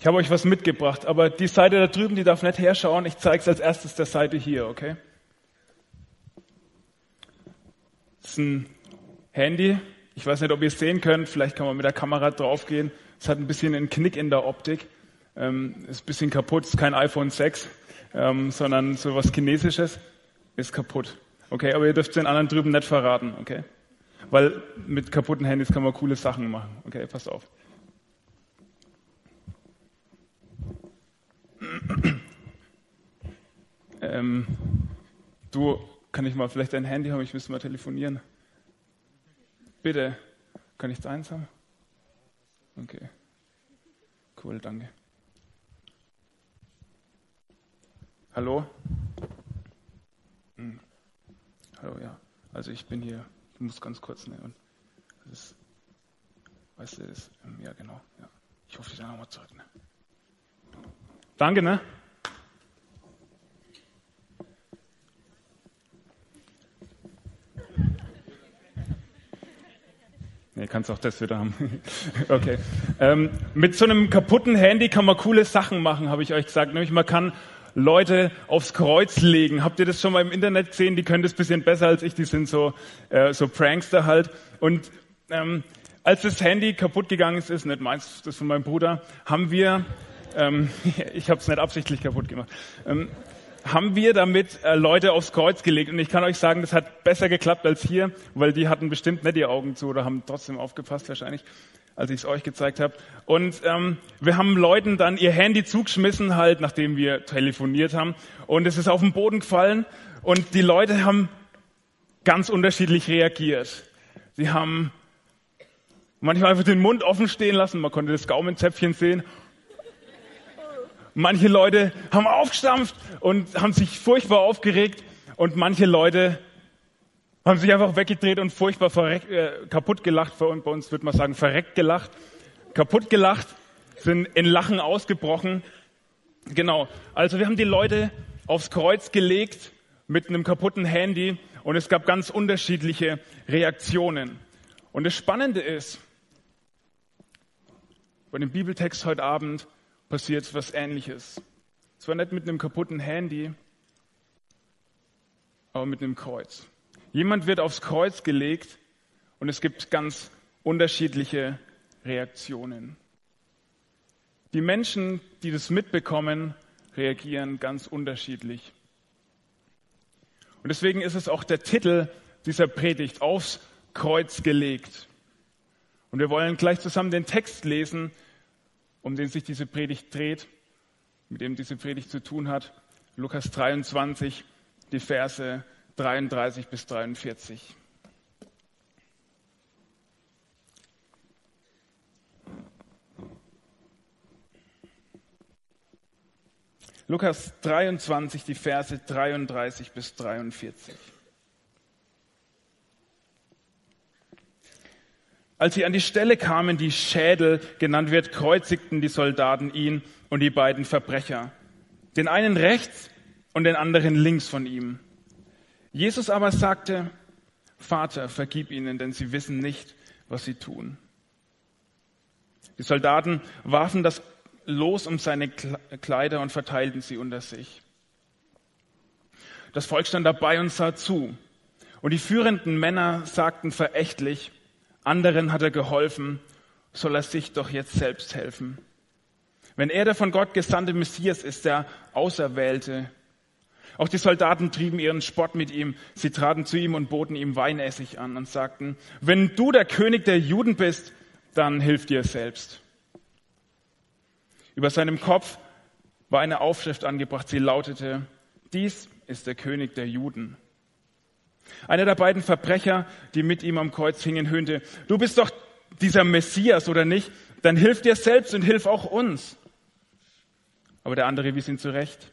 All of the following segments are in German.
Ich habe euch was mitgebracht, aber die Seite da drüben, die darf nicht herschauen. Ich zeige es als erstes der Seite hier, okay? Das ist ein Handy. Ich weiß nicht, ob ihr es sehen könnt. Vielleicht kann man mit der Kamera draufgehen. Es hat ein bisschen einen Knick in der Optik. Ähm, ist ein bisschen kaputt. Ist kein iPhone 6, ähm, sondern so was Chinesisches. Ist kaputt. Okay, aber ihr dürft den anderen drüben nicht verraten, okay? Weil mit kaputten Handys kann man coole Sachen machen. Okay, passt auf. Ähm, du, kann ich mal vielleicht dein Handy haben? Ich müsste mal telefonieren. Bitte. Kann ich deins haben? Okay. Cool, danke. Hallo? Hm. Hallo, ja. Also ich bin hier, ich muss ganz kurz, ne? Und das ist, weißt du, ähm, ja genau, ja. Ich rufe dich dann nochmal zurück, ne? Danke, ne? Nee, kannst auch das wieder haben. okay. Ähm, mit so einem kaputten Handy kann man coole Sachen machen, habe ich euch gesagt. Nämlich man kann Leute aufs Kreuz legen. Habt ihr das schon mal im Internet gesehen? Die können das bisschen besser als ich. Die sind so, äh, so Prankster halt. Und ähm, als das Handy kaputt gegangen ist, nicht meins, das von meinem Bruder, haben wir, ähm, ich habe es nicht absichtlich kaputt gemacht, ähm, haben wir damit äh, Leute aufs Kreuz gelegt. Und ich kann euch sagen, das hat besser geklappt als hier, weil die hatten bestimmt nicht die Augen zu oder haben trotzdem aufgepasst wahrscheinlich, als ich es euch gezeigt habe. Und ähm, wir haben Leuten dann ihr Handy zugeschmissen, halt, nachdem wir telefoniert haben. Und es ist auf den Boden gefallen. Und die Leute haben ganz unterschiedlich reagiert. Sie haben manchmal einfach den Mund offen stehen lassen. Man konnte das Gaumenzäpfchen sehen. Manche Leute haben aufgestampft und haben sich furchtbar aufgeregt und manche Leute haben sich einfach weggedreht und furchtbar äh, kaputt gelacht. Bei uns würde man sagen verreckt gelacht. Kaputt gelacht, sind in Lachen ausgebrochen. Genau. Also wir haben die Leute aufs Kreuz gelegt mit einem kaputten Handy und es gab ganz unterschiedliche Reaktionen. Und das Spannende ist, bei dem Bibeltext heute Abend, passiert was Ähnliches. Zwar nicht mit einem kaputten Handy, aber mit einem Kreuz. Jemand wird aufs Kreuz gelegt und es gibt ganz unterschiedliche Reaktionen. Die Menschen, die das mitbekommen, reagieren ganz unterschiedlich. Und deswegen ist es auch der Titel dieser Predigt, aufs Kreuz gelegt. Und wir wollen gleich zusammen den Text lesen, um den sich diese Predigt dreht, mit dem diese Predigt zu tun hat. Lukas 23, die Verse 33 bis 43. Lukas 23, die Verse 33 bis 43. Als sie an die Stelle kamen, die Schädel genannt wird, kreuzigten die Soldaten ihn und die beiden Verbrecher. Den einen rechts und den anderen links von ihm. Jesus aber sagte, Vater, vergib ihnen, denn sie wissen nicht, was sie tun. Die Soldaten warfen das Los um seine Kleider und verteilten sie unter sich. Das Volk stand dabei und sah zu. Und die führenden Männer sagten verächtlich, anderen hat er geholfen, soll er sich doch jetzt selbst helfen. Wenn er der von Gott gesandte Messias ist, der Auserwählte. Auch die Soldaten trieben ihren Spott mit ihm. Sie traten zu ihm und boten ihm Weinessig an und sagten, wenn du der König der Juden bist, dann hilf dir selbst. Über seinem Kopf war eine Aufschrift angebracht. Sie lautete, dies ist der König der Juden. Einer der beiden Verbrecher, die mit ihm am Kreuz hingen, höhnte, du bist doch dieser Messias oder nicht? Dann hilf dir selbst und hilf auch uns. Aber der andere wies ihn zurecht.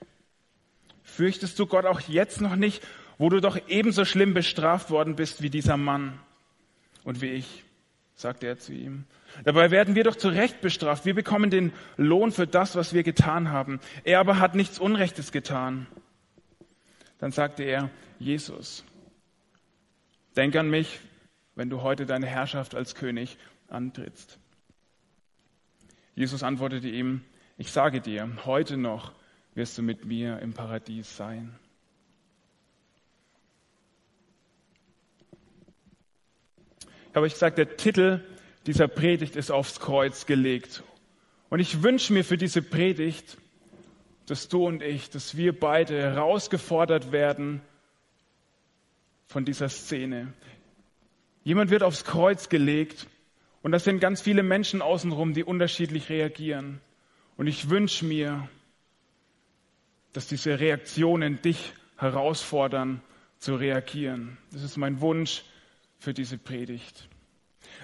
Fürchtest du Gott auch jetzt noch nicht, wo du doch ebenso schlimm bestraft worden bist wie dieser Mann und wie ich, sagte er zu ihm. Dabei werden wir doch zu Recht bestraft. Wir bekommen den Lohn für das, was wir getan haben. Er aber hat nichts Unrechtes getan. Dann sagte er, Jesus, Denk an mich, wenn du heute deine Herrschaft als König antrittst. Jesus antwortete ihm, Ich sage dir, heute noch wirst du mit mir im Paradies sein. Ich habe euch gesagt, der Titel dieser Predigt ist aufs Kreuz gelegt. Und ich wünsche mir für diese Predigt, dass du und ich, dass wir beide herausgefordert werden von dieser Szene. Jemand wird aufs Kreuz gelegt und das sind ganz viele Menschen außenrum, die unterschiedlich reagieren. Und ich wünsche mir, dass diese Reaktionen dich herausfordern zu reagieren. Das ist mein Wunsch für diese Predigt.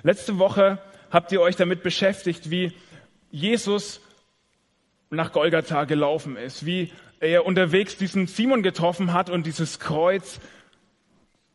Letzte Woche habt ihr euch damit beschäftigt, wie Jesus nach Golgatha gelaufen ist, wie er unterwegs diesen Simon getroffen hat und dieses Kreuz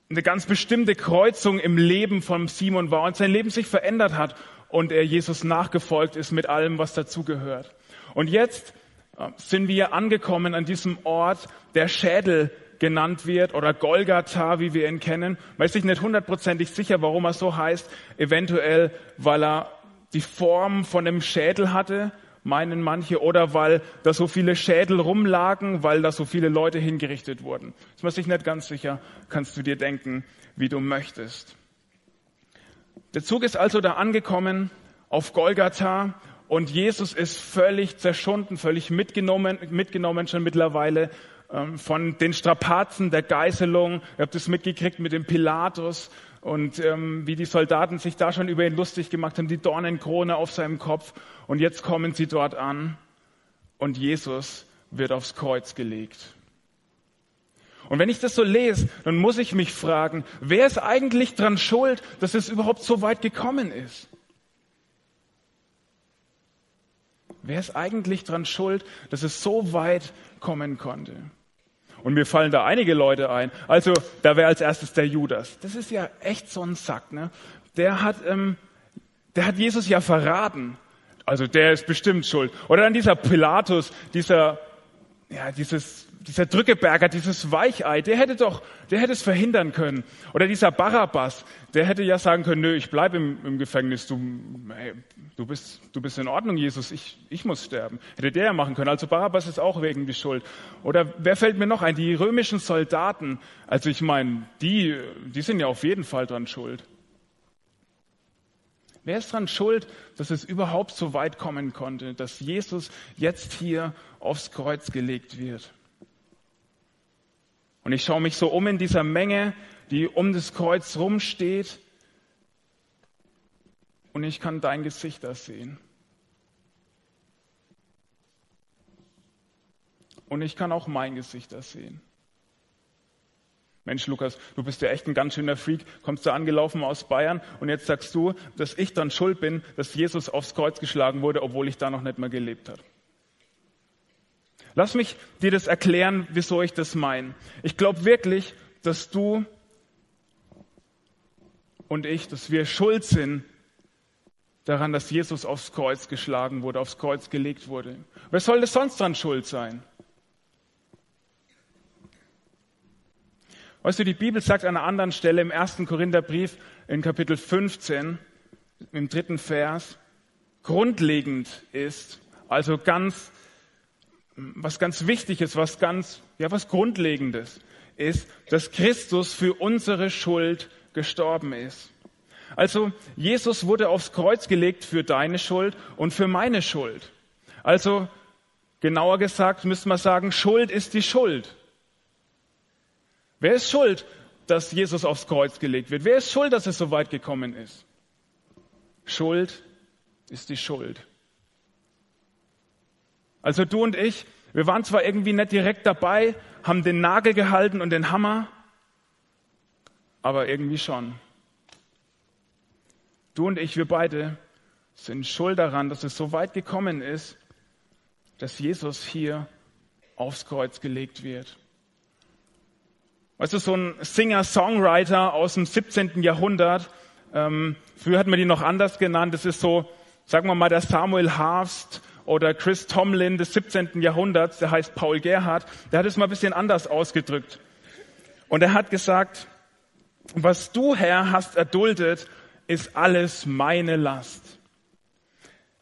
eine ganz bestimmte Kreuzung im Leben von Simon war und sein Leben sich verändert hat und er Jesus nachgefolgt ist mit allem, was dazugehört. Und jetzt äh, sind wir angekommen an diesem Ort, der Schädel genannt wird oder Golgatha, wie wir ihn kennen. Weiß ich nicht hundertprozentig sicher, warum er so heißt. Eventuell, weil er die Form von einem Schädel hatte, meinen manche, oder weil da so viele Schädel rumlagen, weil da so viele Leute hingerichtet wurden. Ist man sich nicht ganz sicher, kannst du dir denken, wie du möchtest. Der Zug ist also da angekommen auf Golgatha und Jesus ist völlig zerschunden, völlig mitgenommen, mitgenommen schon mittlerweile ähm, von den Strapazen der Geißelung. Ihr habt es mitgekriegt mit dem Pilatus und ähm, wie die Soldaten sich da schon über ihn lustig gemacht haben, die Dornenkrone auf seinem Kopf. Und jetzt kommen sie dort an und Jesus wird aufs Kreuz gelegt. Und wenn ich das so lese, dann muss ich mich fragen, wer ist eigentlich dran schuld, dass es überhaupt so weit gekommen ist? Wer ist eigentlich dran schuld, dass es so weit kommen konnte? Und mir fallen da einige Leute ein. Also, da wäre als erstes der Judas. Das ist ja echt so ein Sack, ne? Der hat, ähm, der hat Jesus ja verraten. Also, der ist bestimmt schuld. Oder dann dieser Pilatus, dieser, ja, dieses dieser Drückeberger, dieses Weichei, der hätte doch, der hätte es verhindern können. Oder dieser Barabbas, der hätte ja sagen können, nö, ich bleibe im, im, Gefängnis, du, hey, du, bist, du bist in Ordnung, Jesus, ich, ich muss sterben. Hätte der ja machen können. Also Barabbas ist auch wegen die Schuld. Oder wer fällt mir noch ein? Die römischen Soldaten. Also ich meine, die, die sind ja auf jeden Fall dran schuld. Wer ist dran schuld, dass es überhaupt so weit kommen konnte, dass Jesus jetzt hier aufs Kreuz gelegt wird? Und ich schaue mich so um in dieser Menge, die um das Kreuz rumsteht. Und ich kann dein Gesicht da sehen. Und ich kann auch mein Gesicht da sehen. Mensch, Lukas, du bist ja echt ein ganz schöner Freak, kommst du angelaufen aus Bayern und jetzt sagst du, dass ich dann schuld bin, dass Jesus aufs Kreuz geschlagen wurde, obwohl ich da noch nicht mal gelebt habe. Lass mich dir das erklären, wieso ich das meine. Ich glaube wirklich, dass du und ich, dass wir schuld sind daran, dass Jesus aufs Kreuz geschlagen wurde, aufs Kreuz gelegt wurde. Wer soll das sonst dran schuld sein? Weißt du, die Bibel sagt an einer anderen Stelle im ersten Korintherbrief in Kapitel 15, im dritten Vers, grundlegend ist, also ganz was ganz wichtig ist, was ganz, ja, was Grundlegendes ist, dass Christus für unsere Schuld gestorben ist. Also Jesus wurde aufs Kreuz gelegt für deine Schuld und für meine Schuld. Also genauer gesagt müsste man sagen, Schuld ist die Schuld. Wer ist schuld, dass Jesus aufs Kreuz gelegt wird? Wer ist schuld, dass es so weit gekommen ist? Schuld ist die Schuld. Also du und ich, wir waren zwar irgendwie nicht direkt dabei, haben den Nagel gehalten und den Hammer, aber irgendwie schon. Du und ich, wir beide sind schuld daran, dass es so weit gekommen ist, dass Jesus hier aufs Kreuz gelegt wird. Weißt du, so ein Singer-Songwriter aus dem 17. Jahrhundert, ähm, früher hat man die noch anders genannt, das ist so, sagen wir mal, der Samuel Harfst oder Chris Tomlin des 17. Jahrhunderts, der heißt Paul Gerhardt, der hat es mal ein bisschen anders ausgedrückt. Und er hat gesagt, was du, Herr, hast erduldet, ist alles meine Last.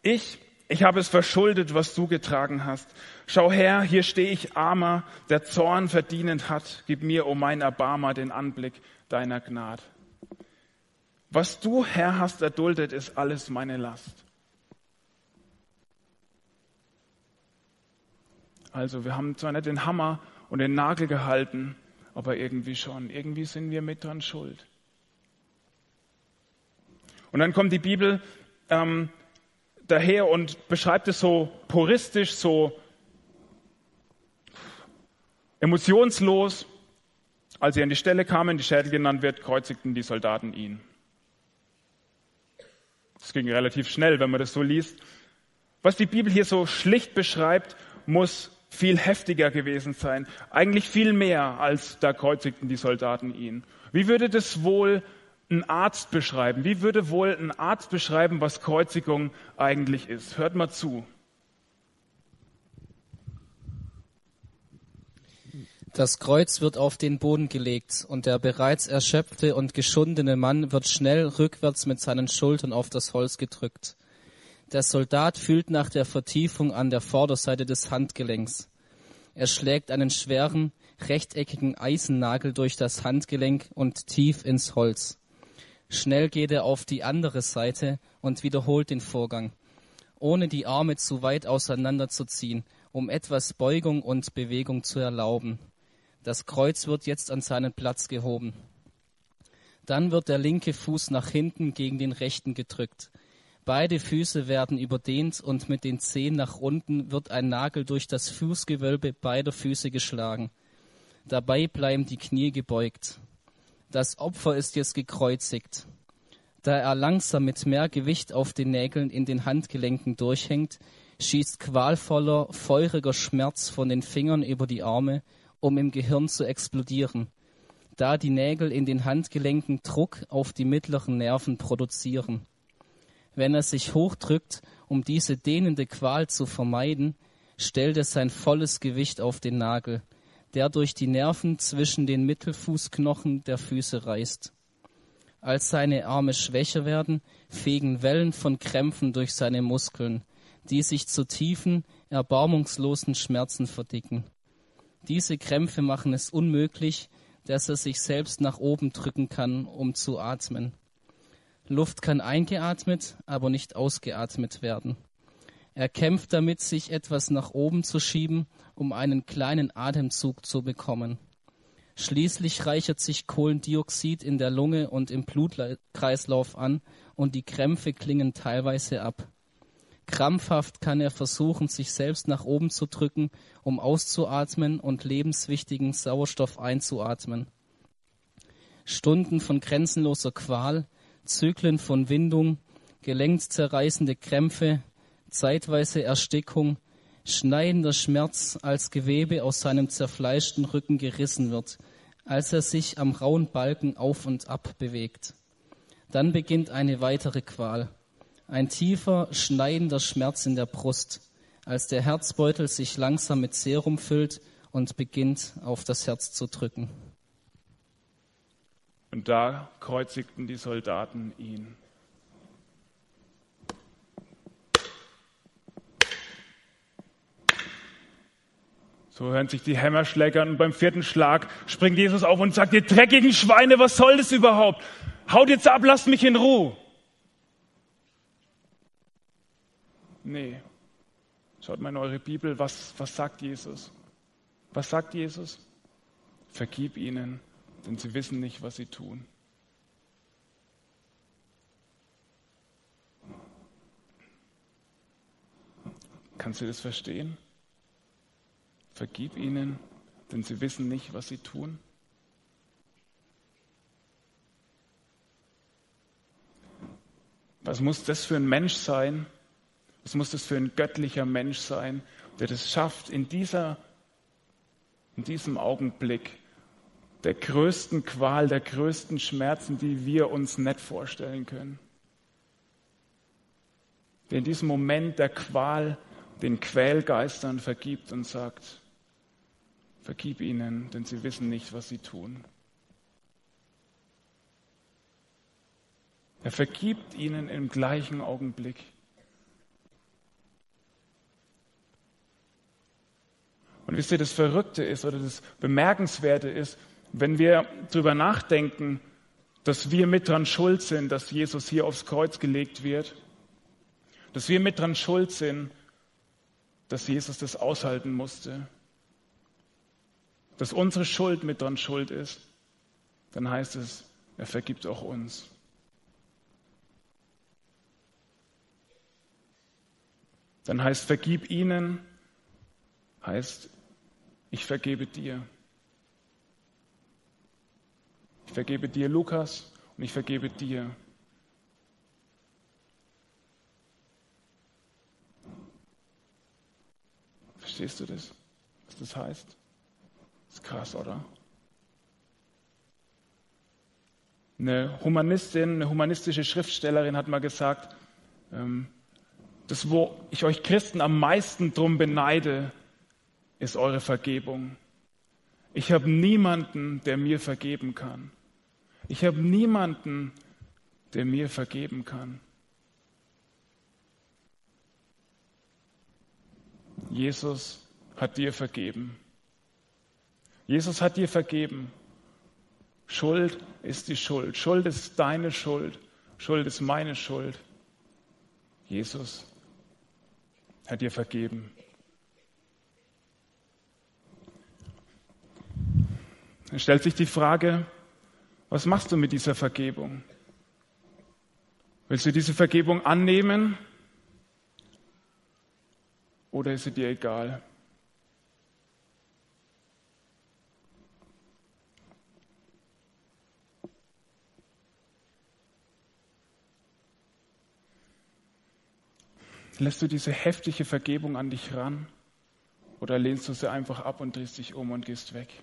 Ich Ich habe es verschuldet, was du getragen hast. Schau her, hier stehe ich armer, der Zorn verdienend hat. Gib mir, o oh mein Erbarmer, den Anblick deiner Gnade. Was du, Herr, hast erduldet, ist alles meine Last. Also, wir haben zwar nicht den Hammer und den Nagel gehalten, aber irgendwie schon. Irgendwie sind wir mit dran schuld. Und dann kommt die Bibel ähm, daher und beschreibt es so puristisch, so emotionslos. Als sie an die Stelle kamen, die Schädel genannt wird, kreuzigten die Soldaten ihn. Das ging relativ schnell, wenn man das so liest. Was die Bibel hier so schlicht beschreibt, muss viel heftiger gewesen sein. Eigentlich viel mehr als da kreuzigten die Soldaten ihn. Wie würde das wohl ein Arzt beschreiben? Wie würde wohl ein Arzt beschreiben, was Kreuzigung eigentlich ist? Hört mal zu. Das Kreuz wird auf den Boden gelegt und der bereits erschöpfte und geschundene Mann wird schnell rückwärts mit seinen Schultern auf das Holz gedrückt. Der Soldat fühlt nach der Vertiefung an der Vorderseite des Handgelenks. Er schlägt einen schweren, rechteckigen Eisennagel durch das Handgelenk und tief ins Holz. Schnell geht er auf die andere Seite und wiederholt den Vorgang, ohne die Arme zu weit auseinanderzuziehen, um etwas Beugung und Bewegung zu erlauben. Das Kreuz wird jetzt an seinen Platz gehoben. Dann wird der linke Fuß nach hinten gegen den rechten gedrückt. Beide Füße werden überdehnt und mit den Zehen nach unten wird ein Nagel durch das Fußgewölbe beider Füße geschlagen. Dabei bleiben die Knie gebeugt. Das Opfer ist jetzt gekreuzigt. Da er langsam mit mehr Gewicht auf den Nägeln in den Handgelenken durchhängt, schießt qualvoller, feuriger Schmerz von den Fingern über die Arme, um im Gehirn zu explodieren, da die Nägel in den Handgelenken Druck auf die mittleren Nerven produzieren. Wenn er sich hochdrückt, um diese dehnende Qual zu vermeiden, stellt er sein volles Gewicht auf den Nagel, der durch die Nerven zwischen den Mittelfußknochen der Füße reißt. Als seine Arme schwächer werden, fegen Wellen von Krämpfen durch seine Muskeln, die sich zu tiefen, erbarmungslosen Schmerzen verdicken. Diese Krämpfe machen es unmöglich, dass er sich selbst nach oben drücken kann, um zu atmen. Luft kann eingeatmet, aber nicht ausgeatmet werden. Er kämpft damit, sich etwas nach oben zu schieben, um einen kleinen Atemzug zu bekommen. Schließlich reichert sich Kohlendioxid in der Lunge und im Blutkreislauf an und die Krämpfe klingen teilweise ab. Krampfhaft kann er versuchen, sich selbst nach oben zu drücken, um auszuatmen und lebenswichtigen Sauerstoff einzuatmen. Stunden von grenzenloser Qual, Zyklen von Windung, gelenkszerreißende Krämpfe, zeitweise Erstickung, schneidender Schmerz, als Gewebe aus seinem zerfleischten Rücken gerissen wird, als er sich am rauen Balken auf und ab bewegt. Dann beginnt eine weitere Qual, ein tiefer, schneidender Schmerz in der Brust, als der Herzbeutel sich langsam mit Serum füllt und beginnt auf das Herz zu drücken. Und da kreuzigten die Soldaten ihn. So hören sich die Hämmerschläger und beim vierten Schlag springt Jesus auf und sagt, ihr dreckigen Schweine, was soll das überhaupt? Haut jetzt ab, lasst mich in Ruhe. Nee. Schaut mal in eure Bibel, was, was sagt Jesus? Was sagt Jesus? Vergib ihnen, denn sie wissen nicht, was sie tun. Kannst du das verstehen? Vergib ihnen, denn sie wissen nicht, was sie tun. Was muss das für ein Mensch sein? Was muss das für ein göttlicher Mensch sein, der das schafft, in, dieser, in diesem Augenblick der größten Qual, der größten Schmerzen, die wir uns nicht vorstellen können. Der in diesem Moment der Qual den Quälgeistern vergibt und sagt, vergib ihnen, denn sie wissen nicht, was sie tun. Er vergibt ihnen im gleichen Augenblick. Und wisst ihr, das Verrückte ist oder das Bemerkenswerte ist, wenn wir drüber nachdenken, dass wir mit dran schuld sind, dass Jesus hier aufs Kreuz gelegt wird, dass wir mit dran schuld sind, dass Jesus das aushalten musste, dass unsere Schuld mit dran schuld ist, dann heißt es, er vergibt auch uns. Dann heißt, vergib ihnen, heißt, ich vergebe dir. Ich vergebe dir, Lukas, und ich vergebe dir. Verstehst du das, was das heißt? Das ist krass, oder? Eine Humanistin, eine humanistische Schriftstellerin hat mal gesagt, ähm, das, wo ich euch Christen am meisten drum beneide, ist eure Vergebung. Ich habe niemanden, der mir vergeben kann. Ich habe niemanden, der mir vergeben kann. Jesus hat dir vergeben. Jesus hat dir vergeben. Schuld ist die Schuld. Schuld ist deine Schuld. Schuld ist meine Schuld. Jesus hat dir vergeben. Dann stellt sich die Frage, was machst du mit dieser Vergebung? Willst du diese Vergebung annehmen oder ist sie dir egal? Lässt du diese heftige Vergebung an dich ran oder lehnst du sie einfach ab und drehst dich um und gehst weg?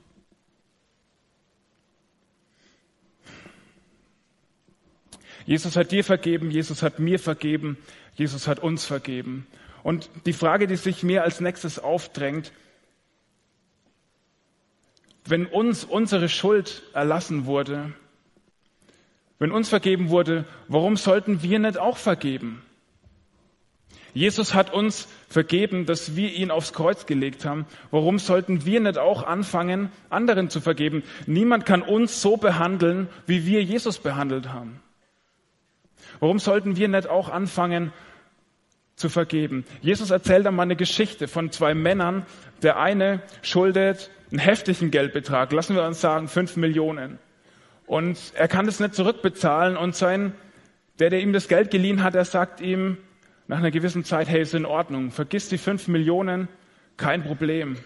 Jesus hat dir vergeben, Jesus hat mir vergeben, Jesus hat uns vergeben. Und die Frage, die sich mir als nächstes aufdrängt, wenn uns unsere Schuld erlassen wurde, wenn uns vergeben wurde, warum sollten wir nicht auch vergeben? Jesus hat uns vergeben, dass wir ihn aufs Kreuz gelegt haben. Warum sollten wir nicht auch anfangen, anderen zu vergeben? Niemand kann uns so behandeln, wie wir Jesus behandelt haben. Warum sollten wir nicht auch anfangen zu vergeben? Jesus erzählt einmal eine Geschichte von zwei Männern. Der eine schuldet einen heftigen Geldbetrag, lassen wir uns sagen fünf Millionen. Und er kann das nicht zurückbezahlen und sein, der, der ihm das Geld geliehen hat, er sagt ihm nach einer gewissen Zeit, hey, ist in Ordnung, vergiss die fünf Millionen, kein Problem.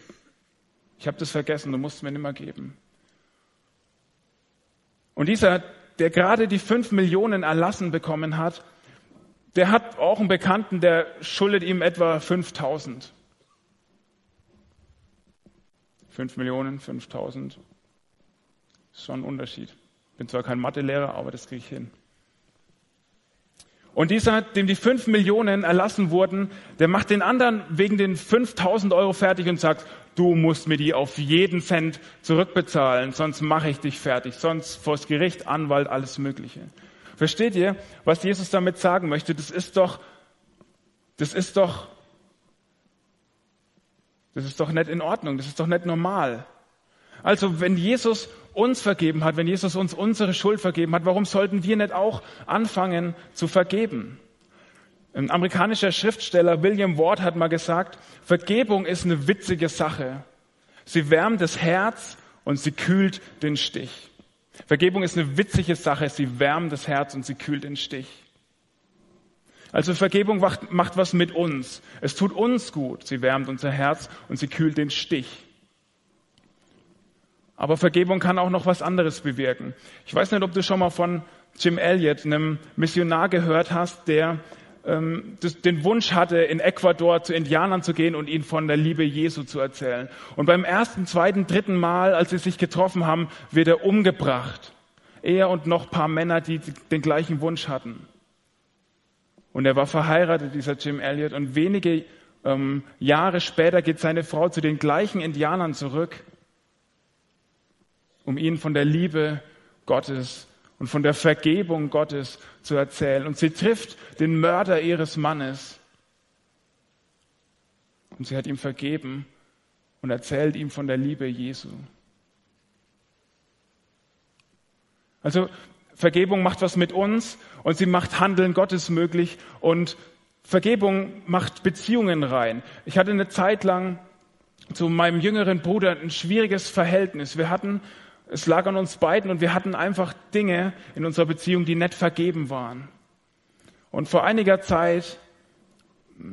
Ich habe das vergessen, du musst mir nicht mehr geben. Und dieser der gerade die fünf Millionen erlassen bekommen hat, der hat auch einen Bekannten, der schuldet ihm etwa 5000. Fünf Millionen, 5000. Ist schon ein Unterschied. Bin zwar kein Mathelehrer, aber das kriege ich hin. Und dieser, dem die fünf Millionen erlassen wurden, der macht den anderen wegen den 5000 Euro fertig und sagt, du musst mir die auf jeden Cent zurückbezahlen, sonst mache ich dich fertig, sonst vors Gericht, Anwalt, alles Mögliche. Versteht ihr, was Jesus damit sagen möchte? Das ist doch, das ist doch, das ist doch nicht in Ordnung, das ist doch nicht normal. Also wenn Jesus uns vergeben hat, wenn Jesus uns unsere Schuld vergeben hat, warum sollten wir nicht auch anfangen zu vergeben? Ein amerikanischer Schriftsteller William Ward hat mal gesagt, Vergebung ist eine witzige Sache. Sie wärmt das Herz und sie kühlt den Stich. Vergebung ist eine witzige Sache. Sie wärmt das Herz und sie kühlt den Stich. Also Vergebung macht, macht was mit uns. Es tut uns gut. Sie wärmt unser Herz und sie kühlt den Stich. Aber Vergebung kann auch noch was anderes bewirken. Ich weiß nicht, ob du schon mal von Jim Elliot, einem Missionar, gehört hast, der ähm, das, den Wunsch hatte, in Ecuador zu Indianern zu gehen und ihnen von der Liebe Jesu zu erzählen. Und beim ersten, zweiten, dritten Mal, als sie sich getroffen haben, wird er umgebracht. Er und noch paar Männer, die den gleichen Wunsch hatten. Und er war verheiratet, dieser Jim Elliot. Und wenige ähm, Jahre später geht seine Frau zu den gleichen Indianern zurück um ihnen von der Liebe Gottes und von der Vergebung Gottes zu erzählen. Und sie trifft den Mörder ihres Mannes. Und sie hat ihm vergeben. und erzählt ihm von der Liebe Jesu. Also Vergebung macht was mit uns und sie macht Handeln Gottes möglich und Vergebung macht Beziehungen rein. Ich hatte eine Zeit lang zu meinem jüngeren Bruder ein schwieriges Verhältnis. Wir hatten, es lag an uns beiden und wir hatten einfach Dinge in unserer Beziehung, die nicht vergeben waren. Und vor einiger Zeit,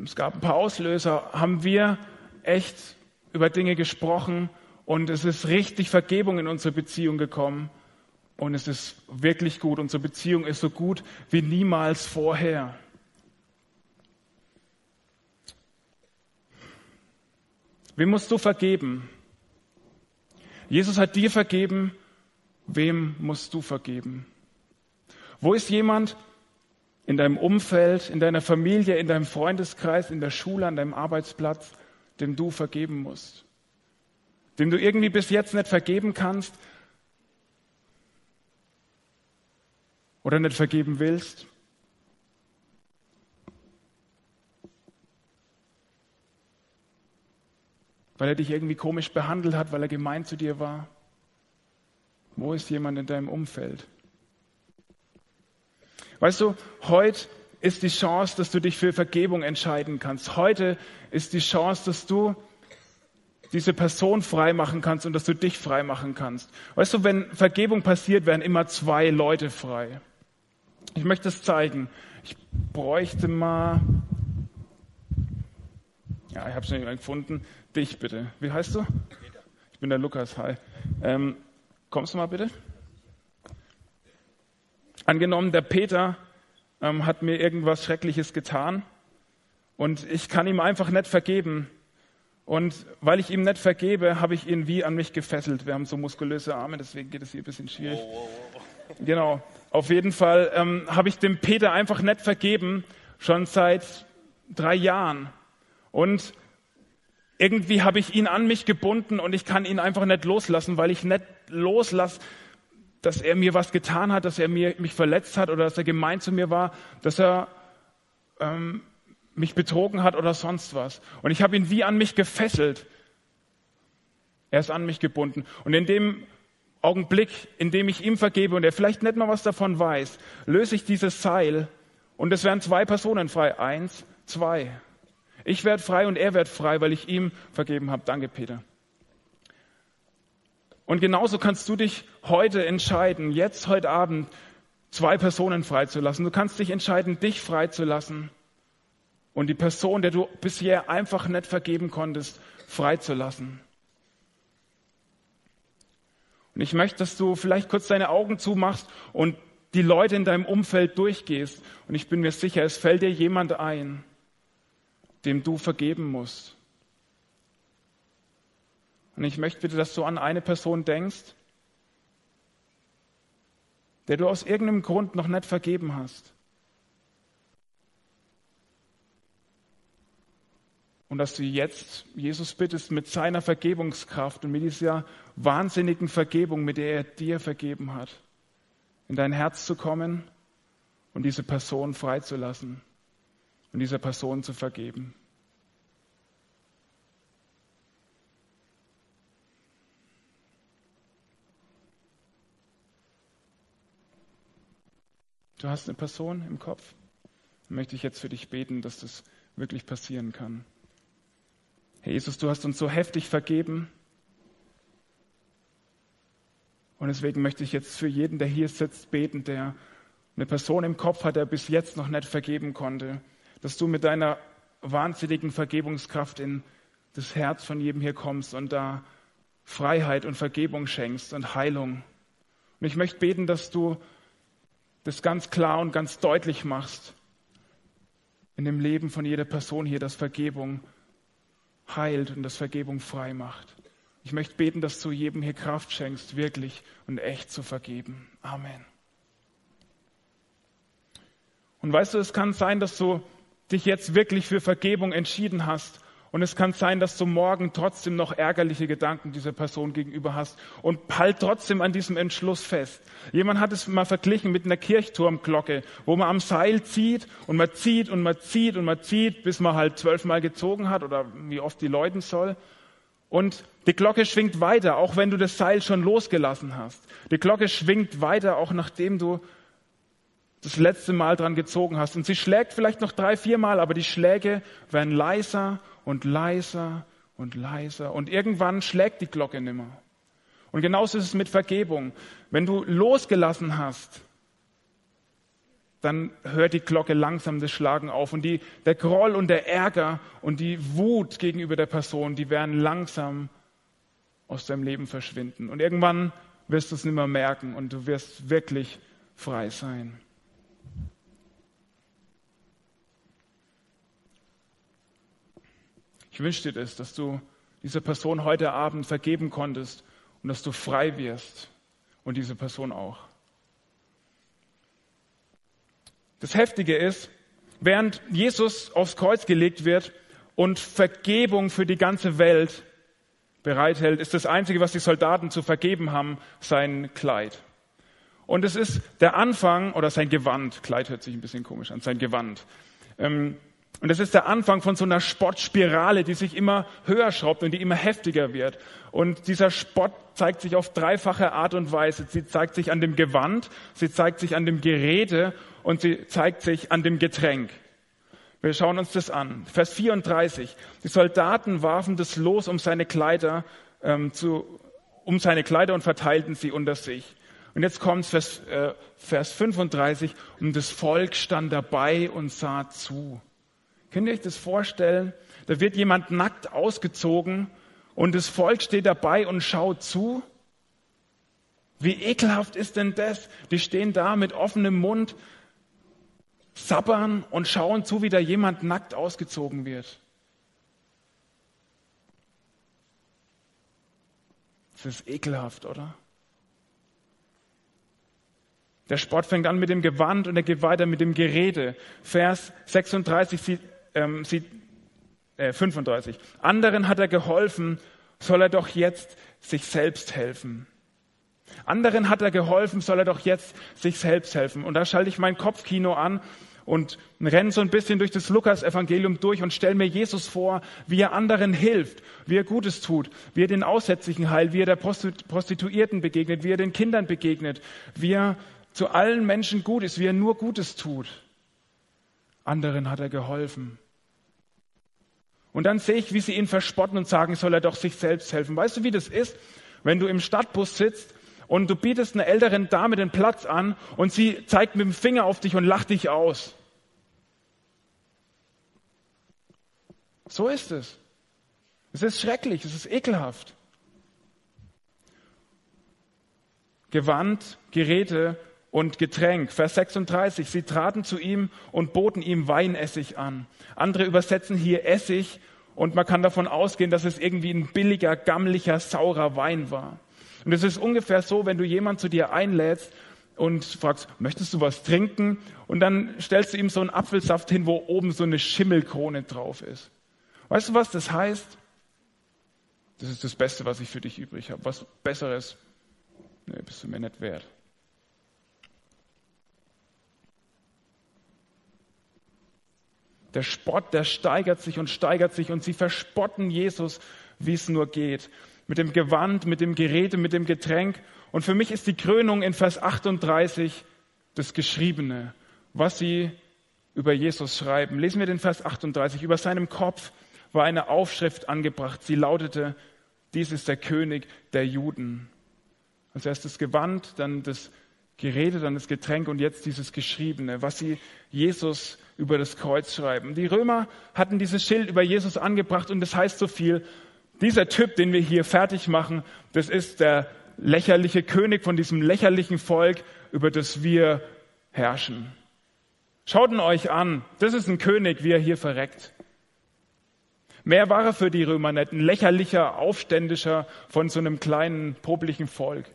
es gab ein paar Auslöser, haben wir echt über Dinge gesprochen und es ist richtig Vergebung in unsere Beziehung gekommen. Und es ist wirklich gut. Unsere Beziehung ist so gut wie niemals vorher. Wem musst du vergeben? Jesus hat dir vergeben. Wem musst du vergeben? Wo ist jemand in deinem Umfeld, in deiner Familie, in deinem Freundeskreis, in der Schule, an deinem Arbeitsplatz, dem du vergeben musst? Dem du irgendwie bis jetzt nicht vergeben kannst, oder nicht vergeben willst? Weil er dich irgendwie komisch behandelt hat, weil er gemein zu dir war? Wo ist jemand in deinem Umfeld? Weißt du, heute ist die Chance, dass du dich für Vergebung entscheiden kannst. Heute ist die Chance, dass du diese Person frei machen kannst und dass du dich frei machen kannst. Weißt du, wenn Vergebung passiert, werden immer zwei Leute frei. Ich möchte es zeigen. Ich bräuchte mal. Ja, ich habe es nicht mehr gefunden. Dich bitte. Wie heißt du? Ich bin der Lukas. Hi. Ähm, kommst du mal bitte? Angenommen, der Peter ähm, hat mir irgendwas Schreckliches getan und ich kann ihm einfach nicht vergeben. Und weil ich ihm nicht vergebe, habe ich ihn wie an mich gefesselt. Wir haben so muskulöse Arme, deswegen geht es hier ein bisschen schwierig. Genau. Auf jeden Fall ähm, habe ich dem Peter einfach nicht vergeben, schon seit drei Jahren. Und irgendwie habe ich ihn an mich gebunden und ich kann ihn einfach nicht loslassen, weil ich nicht loslasse, dass er mir was getan hat, dass er mir, mich verletzt hat oder dass er gemein zu mir war, dass er ähm, mich betrogen hat oder sonst was. Und ich habe ihn wie an mich gefesselt. Er ist an mich gebunden. Und in dem Augenblick, in dem ich ihm vergebe und er vielleicht nicht mal was davon weiß, löse ich dieses Seil und es werden zwei Personen frei. Eins, zwei. Ich werde frei und er wird frei, weil ich ihm vergeben habe. Danke, Peter. Und genauso kannst du dich heute entscheiden, jetzt, heute Abend, zwei Personen freizulassen. Du kannst dich entscheiden, dich freizulassen und die Person, der du bisher einfach nicht vergeben konntest, freizulassen. Und ich möchte, dass du vielleicht kurz deine Augen zumachst und die Leute in deinem Umfeld durchgehst. Und ich bin mir sicher, es fällt dir jemand ein, dem du vergeben musst. Und ich möchte bitte, dass du an eine Person denkst, der du aus irgendeinem Grund noch nicht vergeben hast. Und dass du jetzt Jesus bittest mit seiner Vergebungskraft und mit dieser wahnsinnigen Vergebung, mit der er dir vergeben hat, in dein Herz zu kommen und diese Person freizulassen und dieser Person zu vergeben. Du hast eine Person im Kopf. Dann möchte ich jetzt für dich beten, dass das wirklich passieren kann. Herr Jesus, du hast uns so heftig vergeben. Und deswegen möchte ich jetzt für jeden, der hier sitzt, beten, der eine Person im Kopf hat, der bis jetzt noch nicht vergeben konnte, dass du mit deiner wahnsinnigen Vergebungskraft in das Herz von jedem hier kommst und da Freiheit und Vergebung schenkst und Heilung. Und ich möchte beten, dass du das ganz klar und ganz deutlich machst in dem Leben von jeder Person hier, dass Vergebung heilt und dass Vergebung frei macht. Ich möchte beten, dass du jedem hier Kraft schenkst, wirklich und echt zu vergeben. Amen. Und weißt du, es kann sein, dass du dich jetzt wirklich für Vergebung entschieden hast und es kann sein, dass du morgen trotzdem noch ärgerliche Gedanken dieser Person gegenüber hast und halt trotzdem an diesem Entschluss fest. Jemand hat es mal verglichen mit einer Kirchturmglocke, wo man am Seil zieht und man zieht und man zieht und man zieht, bis man halt zwölfmal gezogen hat oder wie oft die läuten soll. Und die Glocke schwingt weiter, auch wenn du das Seil schon losgelassen hast. Die Glocke schwingt weiter, auch nachdem du das letzte Mal dran gezogen hast. Und sie schlägt vielleicht noch drei, vier Mal, aber die Schläge werden leiser und leiser und leiser. Und irgendwann schlägt die Glocke nimmer. Und genauso ist es mit Vergebung. Wenn du losgelassen hast, dann hört die Glocke langsam das Schlagen auf. Und die, der Groll und der Ärger und die Wut gegenüber der Person, die werden langsam aus deinem Leben verschwinden. Und irgendwann wirst du es nicht mehr merken und du wirst wirklich frei sein. Ich wünsche dir das, dass du dieser Person heute Abend vergeben konntest und dass du frei wirst und diese Person auch. Das Heftige ist, während Jesus aufs Kreuz gelegt wird und Vergebung für die ganze Welt bereithält, ist das Einzige, was die Soldaten zu vergeben haben, sein Kleid. Und es ist der Anfang, oder sein Gewand, Kleid hört sich ein bisschen komisch an, sein Gewand. Ähm, und es ist der Anfang von so einer Spottspirale, die sich immer höher schraubt und die immer heftiger wird. Und dieser Spott zeigt sich auf dreifache Art und Weise. Sie zeigt sich an dem Gewand, sie zeigt sich an dem Gerede und sie zeigt sich an dem Getränk. Wir schauen uns das an. Vers 34. Die Soldaten warfen das Los um seine Kleider, ähm, zu, um seine Kleider und verteilten sie unter sich. Und jetzt kommt Vers, äh, Vers 35. Und das Volk stand dabei und sah zu. Könnt ihr euch das vorstellen? Da wird jemand nackt ausgezogen und das Volk steht dabei und schaut zu. Wie ekelhaft ist denn das? Die stehen da mit offenem Mund, sabbern und schauen zu, wie da jemand nackt ausgezogen wird. Das ist ekelhaft, oder? Der Sport fängt an mit dem Gewand und er geht weiter mit dem Gerede. Vers 36 ähm, sie, äh, 35. Anderen hat er geholfen, soll er doch jetzt sich selbst helfen. Anderen hat er geholfen, soll er doch jetzt sich selbst helfen. Und da schalte ich mein Kopfkino an und renne so ein bisschen durch das Lukas-Evangelium durch und stelle mir Jesus vor, wie er anderen hilft, wie er Gutes tut, wie er den Aussätzigen heilt, wie er der Prostituierten begegnet, wie er den Kindern begegnet, wie er zu allen Menschen gut ist, wie er nur Gutes tut. Anderen hat er geholfen. Und dann sehe ich, wie sie ihn verspotten und sagen, soll er doch sich selbst helfen. Weißt du, wie das ist, wenn du im Stadtbus sitzt und du bietest einer älteren Dame den Platz an und sie zeigt mit dem Finger auf dich und lacht dich aus. So ist es. Es ist schrecklich, es ist ekelhaft. Gewand, Geräte und Getränk. Vers 36. Sie traten zu ihm und boten ihm Weinessig an. Andere übersetzen hier Essig und man kann davon ausgehen, dass es irgendwie ein billiger, gammlicher, saurer Wein war. Und es ist ungefähr so, wenn du jemand zu dir einlädst und fragst, möchtest du was trinken? Und dann stellst du ihm so einen Apfelsaft hin, wo oben so eine Schimmelkrone drauf ist. Weißt du, was das heißt? Das ist das Beste, was ich für dich übrig habe. Was Besseres, nee, bist du mir nicht wert. Der Spott, der steigert sich und steigert sich und sie verspotten Jesus, wie es nur geht. Mit dem Gewand, mit dem Geräte, mit dem Getränk. Und für mich ist die Krönung in Vers 38 das Geschriebene, was sie über Jesus schreiben. Lesen wir den Vers 38. Über seinem Kopf war eine Aufschrift angebracht. Sie lautete, dies ist der König der Juden. Also erst das Gewand, dann das Gerede, dann das Getränk und jetzt dieses Geschriebene, was sie Jesus über das Kreuz schreiben. Die Römer hatten dieses Schild über Jesus angebracht und das heißt so viel, dieser Typ, den wir hier fertig machen, das ist der lächerliche König von diesem lächerlichen Volk, über das wir herrschen. Schaut ihn euch an, das ist ein König, wie er hier verreckt. Mehr war er für die Römer nicht, ein lächerlicher Aufständischer von so einem kleinen, popeligen Volk.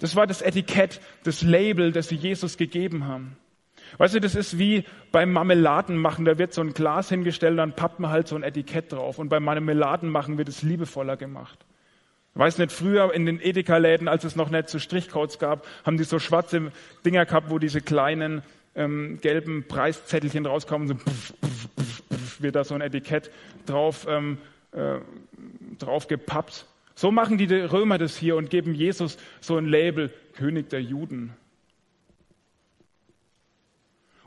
Das war das Etikett, das Label, das sie Jesus gegeben haben. Weißt du, das ist wie beim Marmeladenmachen. Da wird so ein Glas hingestellt, dann pappt man halt so ein Etikett drauf. Und beim Marmeladenmachen wird es liebevoller gemacht. Weiß nicht, früher in den Edeka-Läden, als es noch nicht so Strichcodes gab, haben die so schwarze Dinger gehabt, wo diese kleinen ähm, gelben Preiszettelchen rauskommen. So pff, pff, pff, wird da so ein Etikett drauf ähm, äh, drauf gepappt. So machen die Römer das hier und geben Jesus so ein Label, König der Juden.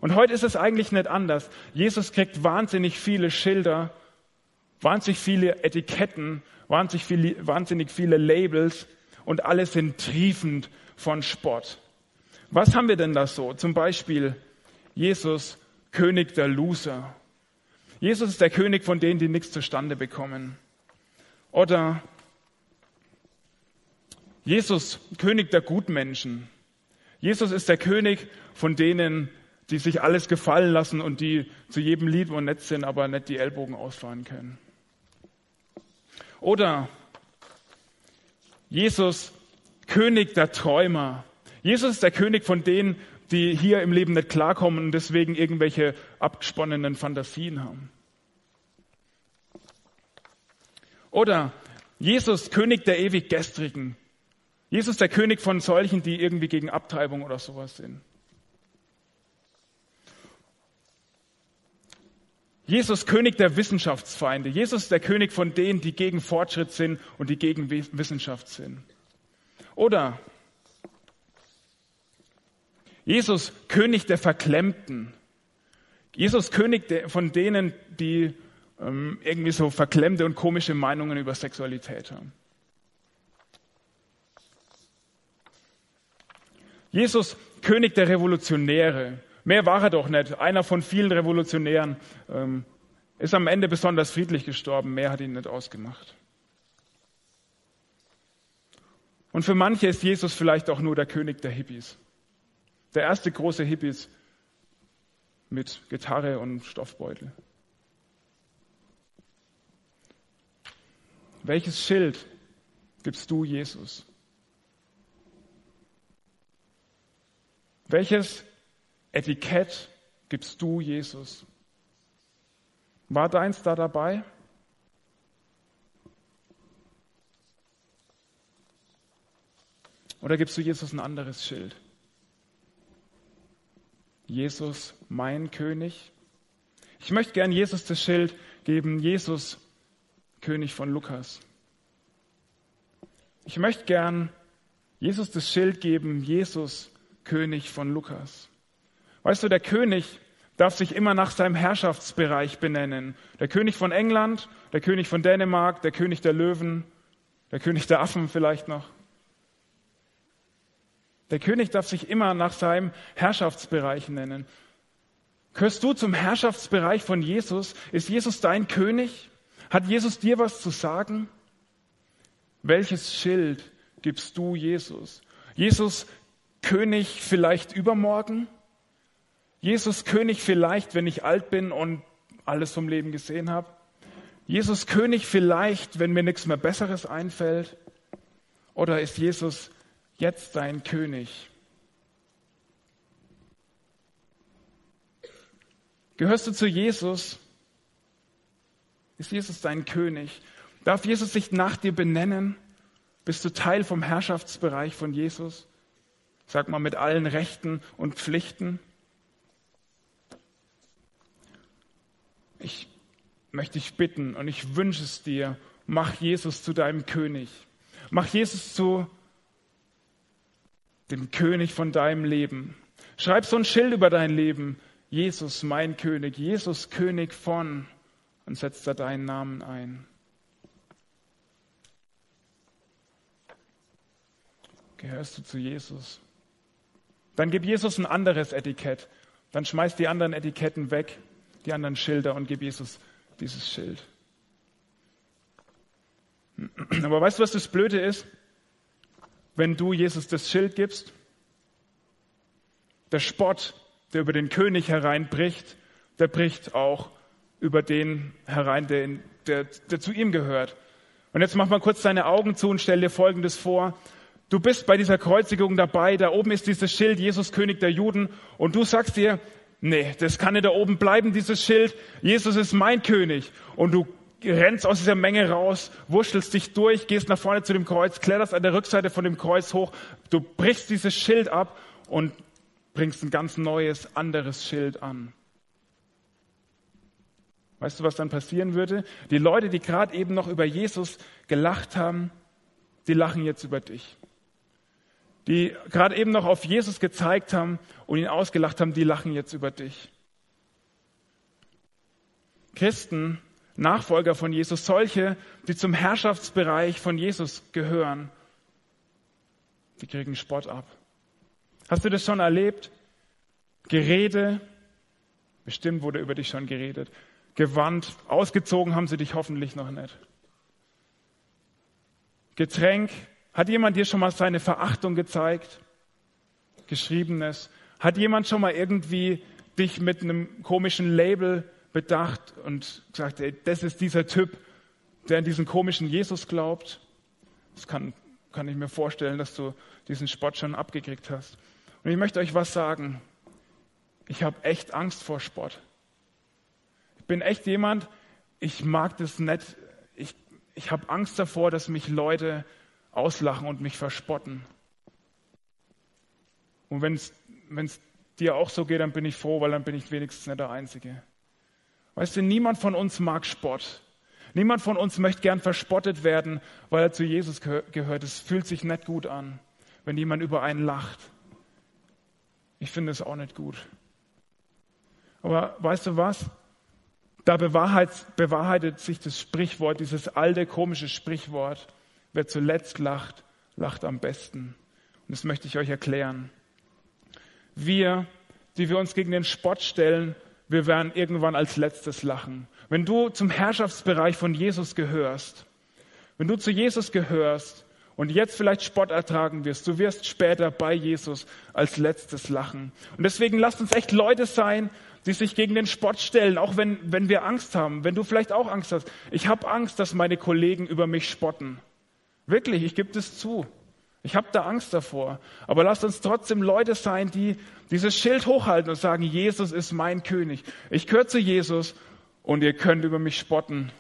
Und heute ist es eigentlich nicht anders. Jesus kriegt wahnsinnig viele Schilder, wahnsinnig viele Etiketten, wahnsinnig viele, wahnsinnig viele Labels und alle sind triefend von Spott. Was haben wir denn da so? Zum Beispiel Jesus, König der Loser. Jesus ist der König von denen, die nichts zustande bekommen. Oder Jesus, König der Gutmenschen. Jesus ist der König von denen, die sich alles gefallen lassen und die zu jedem Lied und nett sind, aber nicht die Ellbogen ausfahren können. Oder Jesus, König der Träumer. Jesus ist der König von denen, die hier im Leben nicht klarkommen und deswegen irgendwelche abgesponnenen Fantasien haben. Oder Jesus, König der ewig Gestrigen. Jesus, der König von solchen, die irgendwie gegen Abtreibung oder sowas sind. Jesus, König der Wissenschaftsfeinde. Jesus, der König von denen, die gegen Fortschritt sind und die gegen Wissenschaft sind. Oder Jesus, König der Verklemmten. Jesus, König der, von denen, die ähm, irgendwie so verklemmte und komische Meinungen über Sexualität haben. Jesus, König der Revolutionäre. Mehr war er doch nicht. Einer von vielen Revolutionären ähm, ist am Ende besonders friedlich gestorben. Mehr hat ihn nicht ausgemacht. Und für manche ist Jesus vielleicht auch nur der König der Hippies. Der erste große Hippies mit Gitarre und Stoffbeutel. Welches Schild gibst du Jesus? Welches Etikett gibst du Jesus? War deins da dabei? Oder gibst du Jesus ein anderes Schild? Jesus, mein König. Ich möchte gern Jesus das Schild geben, Jesus, König von Lukas. Ich möchte gern Jesus das Schild geben, Jesus, König von Lukas. Weißt du, der König darf sich immer nach seinem Herrschaftsbereich benennen. Der König von England, der König von Dänemark, der König der Löwen, der König der Affen vielleicht noch. Der König darf sich immer nach seinem Herrschaftsbereich nennen. Gehörst du zum Herrschaftsbereich von Jesus? Ist Jesus dein König? Hat Jesus dir was zu sagen? Welches Schild gibst du Jesus? Jesus König vielleicht übermorgen? Jesus König vielleicht, wenn ich alt bin und alles vom Leben gesehen habe? Jesus König vielleicht, wenn mir nichts mehr Besseres einfällt? Oder ist Jesus jetzt dein König? Gehörst du zu Jesus? Ist Jesus dein König? Darf Jesus sich nach dir benennen? Bist du Teil vom Herrschaftsbereich von Jesus? Sag mal, mit allen Rechten und Pflichten. Ich möchte dich bitten und ich wünsche es dir, mach Jesus zu deinem König. Mach Jesus zu dem König von deinem Leben. Schreib so ein Schild über dein Leben. Jesus, mein König. Jesus, König von. Und setz da deinen Namen ein. Gehörst du zu Jesus? Dann gib Jesus ein anderes Etikett. Dann schmeiß die anderen Etiketten weg, die anderen Schilder und gib Jesus dieses Schild. Aber weißt du, was das Blöde ist? Wenn du Jesus das Schild gibst, der Spott, der über den König hereinbricht, der bricht auch über den herein, der, der, der zu ihm gehört. Und jetzt mach mal kurz deine Augen zu und stell dir Folgendes vor. Du bist bei dieser Kreuzigung dabei, da oben ist dieses Schild, Jesus König der Juden, und du sagst dir, nee, das kann nicht da oben bleiben, dieses Schild, Jesus ist mein König. Und du rennst aus dieser Menge raus, wurschtelst dich durch, gehst nach vorne zu dem Kreuz, kletterst an der Rückseite von dem Kreuz hoch, du brichst dieses Schild ab und bringst ein ganz neues, anderes Schild an. Weißt du, was dann passieren würde? Die Leute, die gerade eben noch über Jesus gelacht haben, die lachen jetzt über dich. Die gerade eben noch auf Jesus gezeigt haben und ihn ausgelacht haben, die lachen jetzt über dich. Christen, Nachfolger von Jesus, solche, die zum Herrschaftsbereich von Jesus gehören, die kriegen Spott ab. Hast du das schon erlebt? Gerede, bestimmt wurde über dich schon geredet. Gewandt, ausgezogen haben sie dich hoffentlich noch nicht. Getränk, hat jemand dir schon mal seine Verachtung gezeigt? Geschriebenes. Hat jemand schon mal irgendwie dich mit einem komischen Label bedacht und gesagt, ey, das ist dieser Typ, der an diesen komischen Jesus glaubt? Das kann, kann ich mir vorstellen, dass du diesen Spott schon abgekriegt hast. Und ich möchte euch was sagen. Ich habe echt Angst vor Spott. Ich bin echt jemand, ich mag das nicht. Ich, ich habe Angst davor, dass mich Leute auslachen und mich verspotten. Und wenn es dir auch so geht, dann bin ich froh, weil dann bin ich wenigstens nicht der Einzige. Weißt du, niemand von uns mag Spott. Niemand von uns möchte gern verspottet werden, weil er zu Jesus gehört. Es fühlt sich nicht gut an, wenn jemand über einen lacht. Ich finde es auch nicht gut. Aber weißt du was? Da bewahrheitet sich das Sprichwort, dieses alte komische Sprichwort, wer zuletzt lacht, lacht am besten. Und das möchte ich euch erklären. Wir, die wir uns gegen den Spott stellen, wir werden irgendwann als letztes lachen. Wenn du zum Herrschaftsbereich von Jesus gehörst, wenn du zu Jesus gehörst, und jetzt vielleicht Spott ertragen wirst. Du wirst später bei Jesus als letztes lachen. Und deswegen lasst uns echt Leute sein, die sich gegen den Spott stellen, auch wenn, wenn wir Angst haben, wenn du vielleicht auch Angst hast. Ich habe Angst, dass meine Kollegen über mich spotten. Wirklich, ich gebe das zu. Ich habe da Angst davor. Aber lasst uns trotzdem Leute sein, die dieses Schild hochhalten und sagen, Jesus ist mein König. Ich zu Jesus und ihr könnt über mich spotten.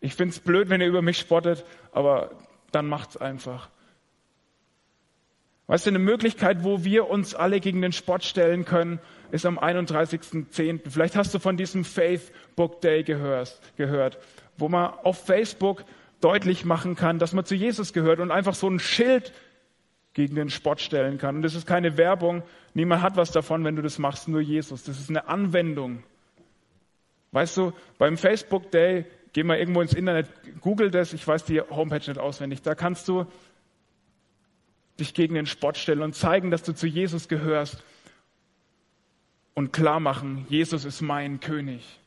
Ich find's blöd, wenn ihr über mich spottet, aber dann macht's einfach. Weißt du, eine Möglichkeit, wo wir uns alle gegen den Spott stellen können, ist am 31.10. Vielleicht hast du von diesem Faith Book Day gehört, wo man auf Facebook deutlich machen kann, dass man zu Jesus gehört und einfach so ein Schild gegen den Spott stellen kann. Und das ist keine Werbung. Niemand hat was davon, wenn du das machst, nur Jesus. Das ist eine Anwendung. Weißt du, beim Facebook Day Geh mal irgendwo ins Internet, google das, ich weiß die Homepage nicht auswendig. Da kannst du dich gegen den Spott stellen und zeigen, dass du zu Jesus gehörst und klar machen, Jesus ist mein König.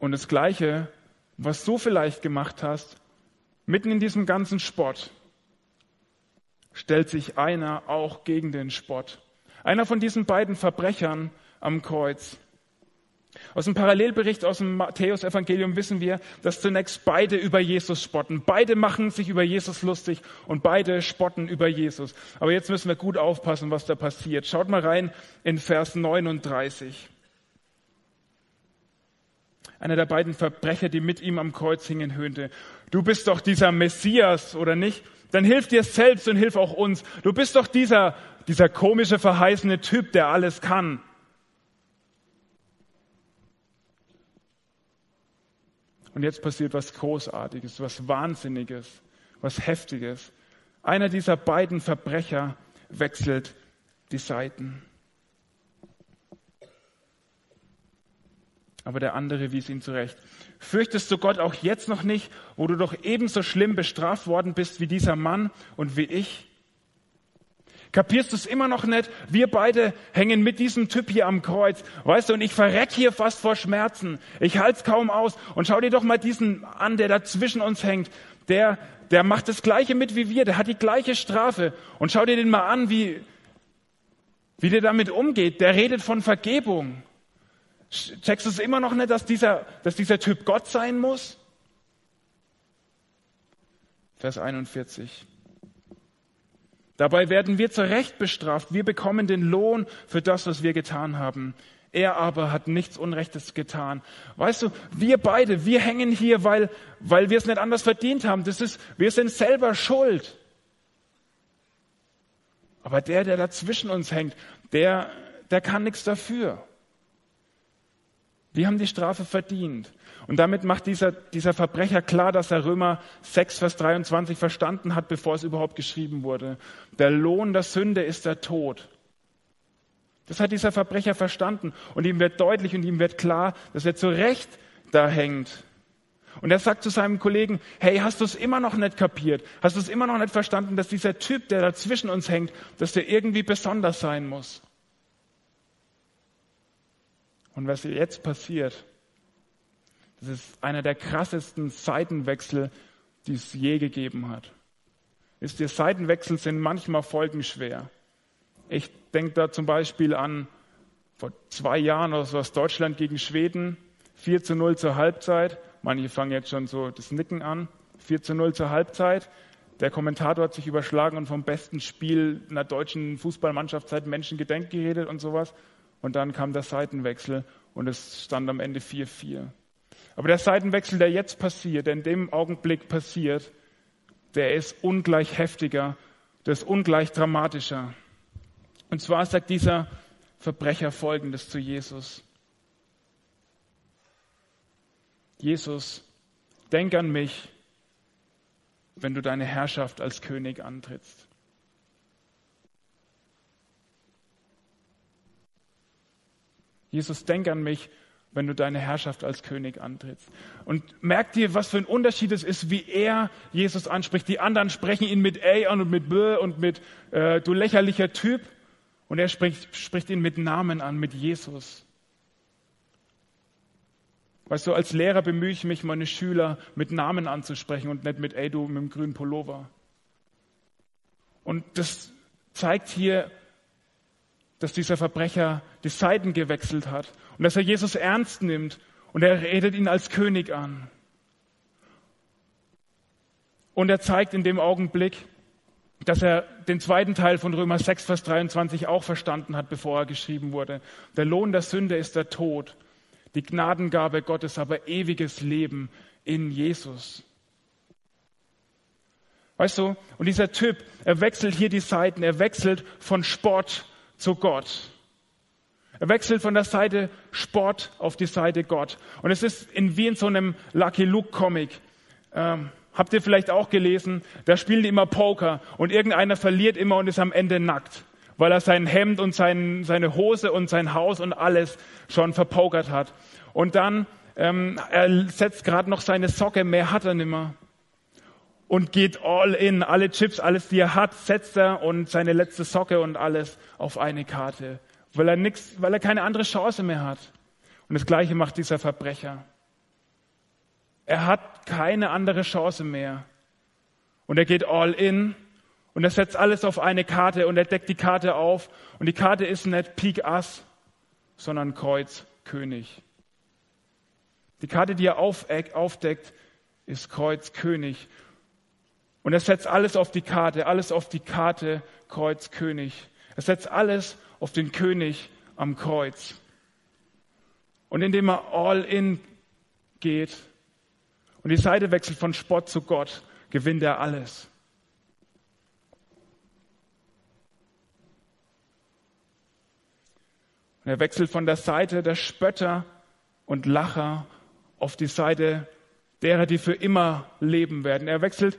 Und das Gleiche, was du vielleicht gemacht hast, mitten in diesem ganzen Spott, stellt sich einer auch gegen den Spott. Einer von diesen beiden Verbrechern am Kreuz. Aus dem Parallelbericht aus dem Matthäus-Evangelium wissen wir, dass zunächst beide über Jesus spotten. Beide machen sich über Jesus lustig und beide spotten über Jesus. Aber jetzt müssen wir gut aufpassen, was da passiert. Schaut mal rein in Vers 39. Einer der beiden Verbrecher, die mit ihm am Kreuz hingen, höhnte. Du bist doch dieser Messias, oder nicht? Dann hilf dir selbst und hilf auch uns. Du bist doch dieser, dieser komische, verheißene Typ, der alles kann. Und jetzt passiert was Großartiges, was Wahnsinniges, was Heftiges. Einer dieser beiden Verbrecher wechselt die Seiten. Aber der andere wies ihn zurecht. Fürchtest du Gott auch jetzt noch nicht, wo du doch ebenso schlimm bestraft worden bist wie dieser Mann und wie ich? Kapierst du es immer noch nicht? Wir beide hängen mit diesem Typ hier am Kreuz. Weißt du, und ich verreck hier fast vor Schmerzen. Ich halte kaum aus. Und schau dir doch mal diesen an, der da zwischen uns hängt. Der, der macht das Gleiche mit wie wir. Der hat die gleiche Strafe. Und schau dir den mal an, wie, wie der damit umgeht. Der redet von Vergebung. Checkst du es immer noch nicht, dass dieser, dass dieser Typ Gott sein muss? Vers 41. Dabei werden wir zu Recht bestraft. Wir bekommen den Lohn für das, was wir getan haben. Er aber hat nichts Unrechtes getan. Weißt du, wir beide, wir hängen hier, weil, weil wir es nicht anders verdient haben. Das ist, wir sind selber schuld. Aber der, der dazwischen uns hängt, der, der kann nichts dafür. Wir haben die Strafe verdient. Und damit macht dieser, dieser Verbrecher klar, dass er Römer 6, Vers 23 verstanden hat, bevor es überhaupt geschrieben wurde. Der Lohn der Sünde ist der Tod. Das hat dieser Verbrecher verstanden. Und ihm wird deutlich und ihm wird klar, dass er zu Recht da hängt. Und er sagt zu seinem Kollegen, hey, hast du es immer noch nicht kapiert? Hast du es immer noch nicht verstanden, dass dieser Typ, der da zwischen uns hängt, dass der irgendwie besonders sein muss? Und was jetzt passiert, das ist einer der krassesten Seitenwechsel, die es je gegeben hat. Ist die Seitenwechsel sind manchmal folgenschwer. Ich denke da zum Beispiel an vor zwei Jahren oder so was Deutschland gegen Schweden, 4 zu 0 zur Halbzeit. Manche fangen jetzt schon so das Nicken an. 4 zu 0 zur Halbzeit. Der Kommentator hat sich überschlagen und vom besten Spiel einer deutschen Fußballmannschaft seit Menschengedenk geredet und sowas. Und dann kam der Seitenwechsel und es stand am Ende 4-4. Aber der Seitenwechsel, der jetzt passiert, der in dem Augenblick passiert, der ist ungleich heftiger, der ist ungleich dramatischer. Und zwar sagt dieser Verbrecher Folgendes zu Jesus. Jesus, denk an mich, wenn du deine Herrschaft als König antrittst. Jesus, denk an mich, wenn du deine Herrschaft als König antrittst. Und merk dir, was für ein Unterschied es ist, wie er Jesus anspricht. Die anderen sprechen ihn mit ey an und mit bö und mit äh, du lächerlicher Typ. Und er spricht, spricht ihn mit Namen an, mit Jesus. Weißt du, als Lehrer bemühe ich mich, meine Schüler mit Namen anzusprechen und nicht mit ey du mit dem grünen Pullover. Und das zeigt hier, dass dieser Verbrecher die Seiten gewechselt hat und dass er Jesus ernst nimmt und er redet ihn als König an. Und er zeigt in dem Augenblick, dass er den zweiten Teil von Römer 6, Vers 23 auch verstanden hat, bevor er geschrieben wurde. Der Lohn der Sünde ist der Tod, die Gnadengabe Gottes aber ewiges Leben in Jesus. Weißt du, und dieser Typ, er wechselt hier die Seiten, er wechselt von Sport zu Gott. Er wechselt von der Seite Sport auf die Seite Gott. Und es ist in, wie in so einem Lucky Luke Comic. Ähm, habt ihr vielleicht auch gelesen? Da spielen die immer Poker und irgendeiner verliert immer und ist am Ende nackt, weil er sein Hemd und sein, seine Hose und sein Haus und alles schon verpokert hat. Und dann ähm, er setzt gerade noch seine Socke, mehr hat er nimmer und geht all in. Alle Chips, alles, die er hat, setzt er und seine letzte Socke und alles auf eine Karte weil er, nix, weil er keine andere Chance mehr hat. Und das Gleiche macht dieser Verbrecher. Er hat keine andere Chance mehr. Und er geht all in und er setzt alles auf eine Karte und er deckt die Karte auf. Und die Karte ist nicht Pik Ass, sondern Kreuz König. Die Karte, die er aufdeckt, ist Kreuz König. Und er setzt alles auf die Karte, alles auf die Karte Kreuz König. Er setzt alles auf den König am Kreuz. Und indem er all in geht und die Seite wechselt von Spott zu Gott, gewinnt er alles. Und er wechselt von der Seite der Spötter und Lacher auf die Seite derer, die für immer leben werden. Er wechselt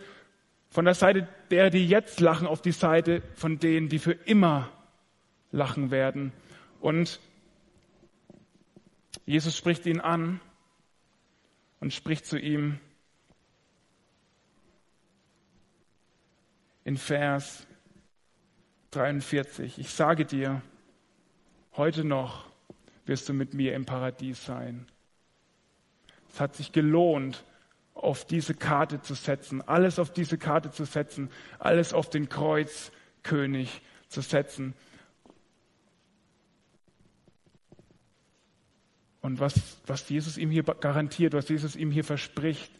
von der Seite derer, die jetzt lachen, auf die Seite von denen, die für immer lachen werden. Und Jesus spricht ihn an und spricht zu ihm in Vers 43, ich sage dir, heute noch wirst du mit mir im Paradies sein. Es hat sich gelohnt, auf diese Karte zu setzen, alles auf diese Karte zu setzen, alles auf den Kreuzkönig zu setzen. Und was, was Jesus ihm hier garantiert, was Jesus ihm hier verspricht,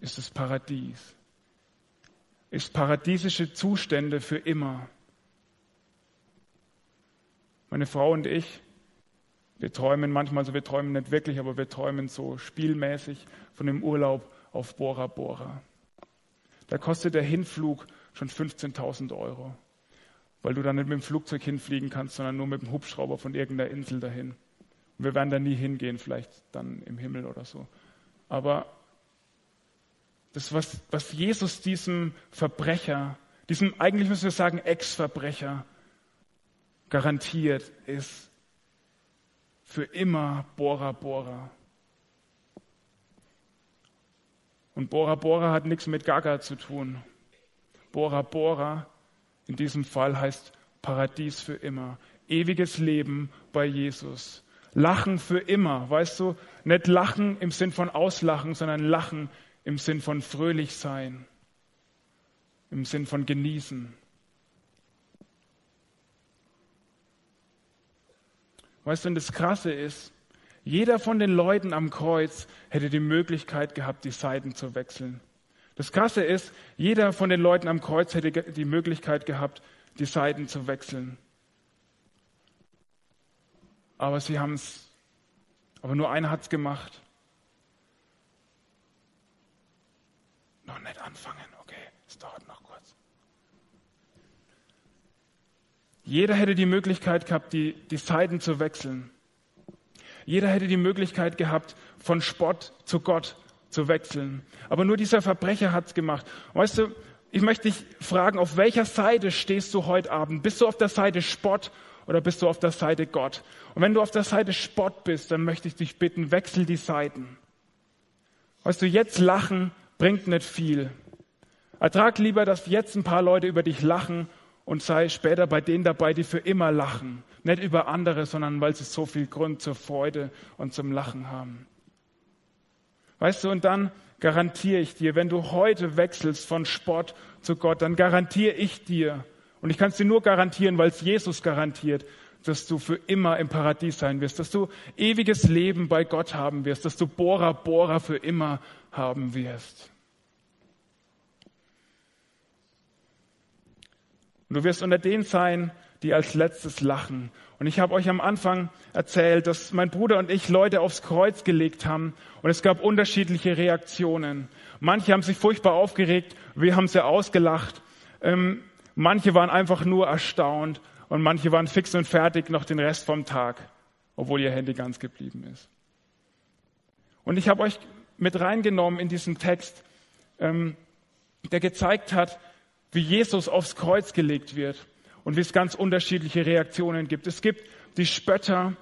ist das Paradies. Ist paradiesische Zustände für immer. Meine Frau und ich, wir träumen manchmal so, wir träumen nicht wirklich, aber wir träumen so spielmäßig von dem Urlaub auf Bora Bora. Da kostet der Hinflug schon 15.000 Euro. weil du dann nicht mit dem Flugzeug hinfliegen kannst, sondern nur mit dem Hubschrauber von irgendeiner Insel dahin. Und wir werden da nie hingehen, vielleicht dann im Himmel oder so. Aber das, was, was Jesus diesem Verbrecher, diesem eigentlich müssen wir sagen Ex-Verbrecher garantiert, ist für immer Bora Bora. Und Bora Bora hat nichts mit Gaga zu tun. Bora Bora in diesem Fall heißt Paradies für immer. Ewiges Leben bei Jesus. Lachen für immer, weißt du? Nicht lachen im Sinn von auslachen, sondern lachen im Sinn von fröhlich sein. Im Sinn von genießen. Weißt du, und das Krasse ist, jeder von den Leuten am Kreuz hätte die Möglichkeit gehabt, die Seiten zu wechseln. Das Krasse ist, jeder von den Leuten am Kreuz hätte die Möglichkeit gehabt, die Seiten zu wechseln. Aber sie haben es, aber nur einer hat es gemacht. Noch nicht anfangen, okay, es dauert noch kurz. Jeder hätte die Möglichkeit gehabt, die, die Seiten zu wechseln. Jeder hätte die Möglichkeit gehabt, von Spott zu Gott zu wechseln. Aber nur dieser Verbrecher hat es gemacht. Weißt du, ich möchte dich fragen, auf welcher Seite stehst du heute Abend? Bist du auf der Seite Spott oder bist du auf der Seite Gott? Und wenn du auf der Seite Spott bist, dann möchte ich dich bitten, wechsel die Seiten. Weißt du, jetzt lachen bringt nicht viel. Ertrag lieber, dass jetzt ein paar Leute über dich lachen und sei später bei denen dabei, die für immer lachen. Nicht über andere, sondern weil sie so viel Grund zur Freude und zum Lachen haben. Weißt du, und dann garantiere ich dir, wenn du heute wechselst von Sport zu Gott, dann garantiere ich dir, und ich kann es dir nur garantieren, weil es Jesus garantiert, dass du für immer im Paradies sein wirst, dass du ewiges Leben bei Gott haben wirst, dass du Bora Bora für immer haben wirst. Und du wirst unter denen sein, die als letztes lachen. Und ich habe euch am Anfang erzählt, dass mein Bruder und ich Leute aufs Kreuz gelegt haben und es gab unterschiedliche Reaktionen. Manche haben sich furchtbar aufgeregt, wir haben sie ausgelacht. Ähm, manche waren einfach nur erstaunt und manche waren fix und fertig noch den Rest vom Tag, obwohl ihr Handy ganz geblieben ist. Und ich habe euch mit reingenommen in diesen Text, ähm, der gezeigt hat, wie Jesus aufs Kreuz gelegt wird und wie es ganz unterschiedliche Reaktionen gibt. Es gibt die Spötter,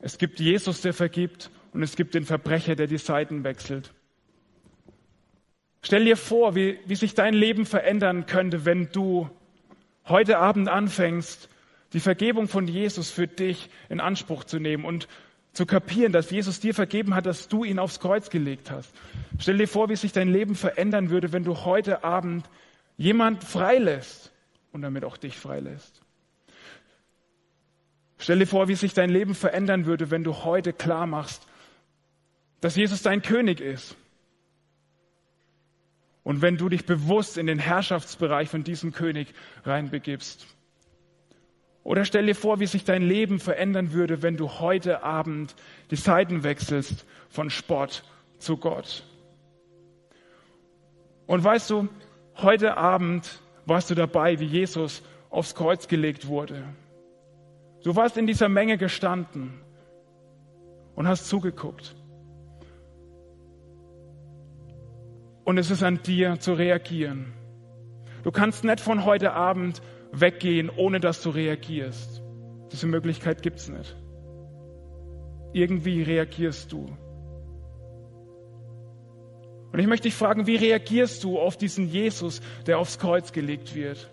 es gibt Jesus, der vergibt und es gibt den Verbrecher, der die Seiten wechselt. Stell dir vor, wie, wie sich dein Leben verändern könnte, wenn du heute Abend anfängst, die Vergebung von Jesus für dich in Anspruch zu nehmen und zu kapieren, dass Jesus dir vergeben hat, dass du ihn aufs Kreuz gelegt hast. Stell dir vor, wie sich dein Leben verändern würde, wenn du heute Abend jemand freilässt und damit auch dich freilässt. Stell dir vor, wie sich dein Leben verändern würde, wenn du heute klar machst, dass Jesus dein König ist. Und wenn du dich bewusst in den Herrschaftsbereich von diesem König reinbegibst. Oder stell dir vor, wie sich dein Leben verändern würde, wenn du heute Abend die Seiten wechselst von Sport zu Gott. Und weißt du, heute Abend warst du dabei, wie Jesus aufs Kreuz gelegt wurde. Du warst in dieser Menge gestanden und hast zugeguckt. Und es ist an dir zu reagieren. Du kannst nicht von heute Abend weggehen, ohne dass du reagierst. Diese Möglichkeit gibt es nicht. Irgendwie reagierst du. Und ich möchte dich fragen, wie reagierst du auf diesen Jesus, der aufs Kreuz gelegt wird?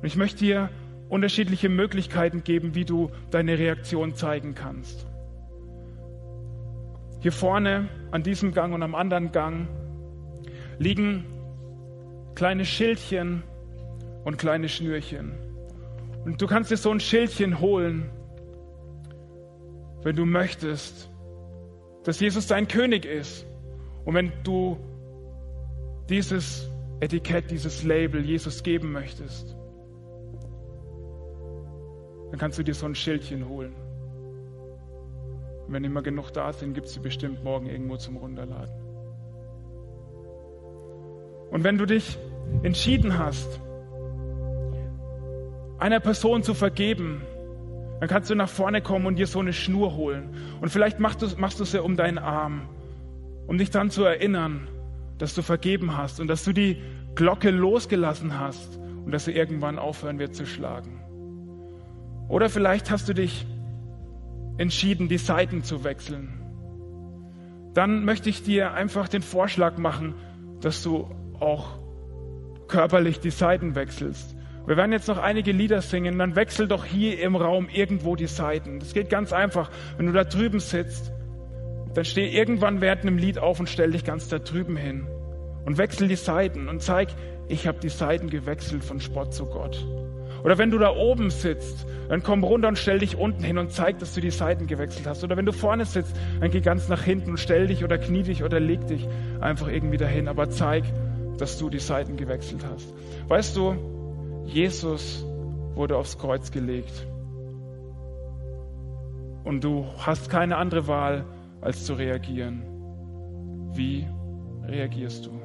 Und ich möchte dir unterschiedliche Möglichkeiten geben, wie du deine Reaktion zeigen kannst. Hier vorne an diesem Gang und am anderen Gang liegen kleine Schildchen und kleine Schnürchen. Und du kannst dir so ein Schildchen holen wenn du möchtest, dass Jesus dein König ist. Und wenn du dieses Etikett, dieses Label Jesus geben möchtest, dann kannst du dir so ein Schildchen holen. Und wenn immer genug da sind, gibt es sie bestimmt morgen irgendwo zum Runterladen. Und wenn du dich entschieden hast, einer Person zu vergeben, dann kannst du nach vorne kommen und dir so eine Schnur holen. Und vielleicht machst du, machst du es ja um deinen Arm, um dich daran zu erinnern, dass du vergeben hast und dass du die Glocke losgelassen hast und dass sie irgendwann aufhören wird zu schlagen. Oder vielleicht hast du dich entschieden, die Seiten zu wechseln. Dann möchte ich dir einfach den Vorschlag machen, dass du auch körperlich die Seiten wechselst. Wir werden jetzt noch einige Lieder singen, dann wechsel doch hier im Raum irgendwo die Seiten. Das geht ganz einfach. Wenn du da drüben sitzt, dann steh irgendwann während einem Lied auf und stell dich ganz da drüben hin und wechsel die Seiten und zeig, ich habe die Seiten gewechselt von Spott zu Gott. Oder wenn du da oben sitzt, dann komm runter und stell dich unten hin und zeig, dass du die Seiten gewechselt hast. Oder wenn du vorne sitzt, dann geh ganz nach hinten und stell dich oder knie dich oder leg dich einfach irgendwie dahin. Aber zeig, dass du die Seiten gewechselt hast. Weißt du, Jesus wurde aufs Kreuz gelegt. Und du hast keine andere Wahl, als zu reagieren. Wie reagierst du?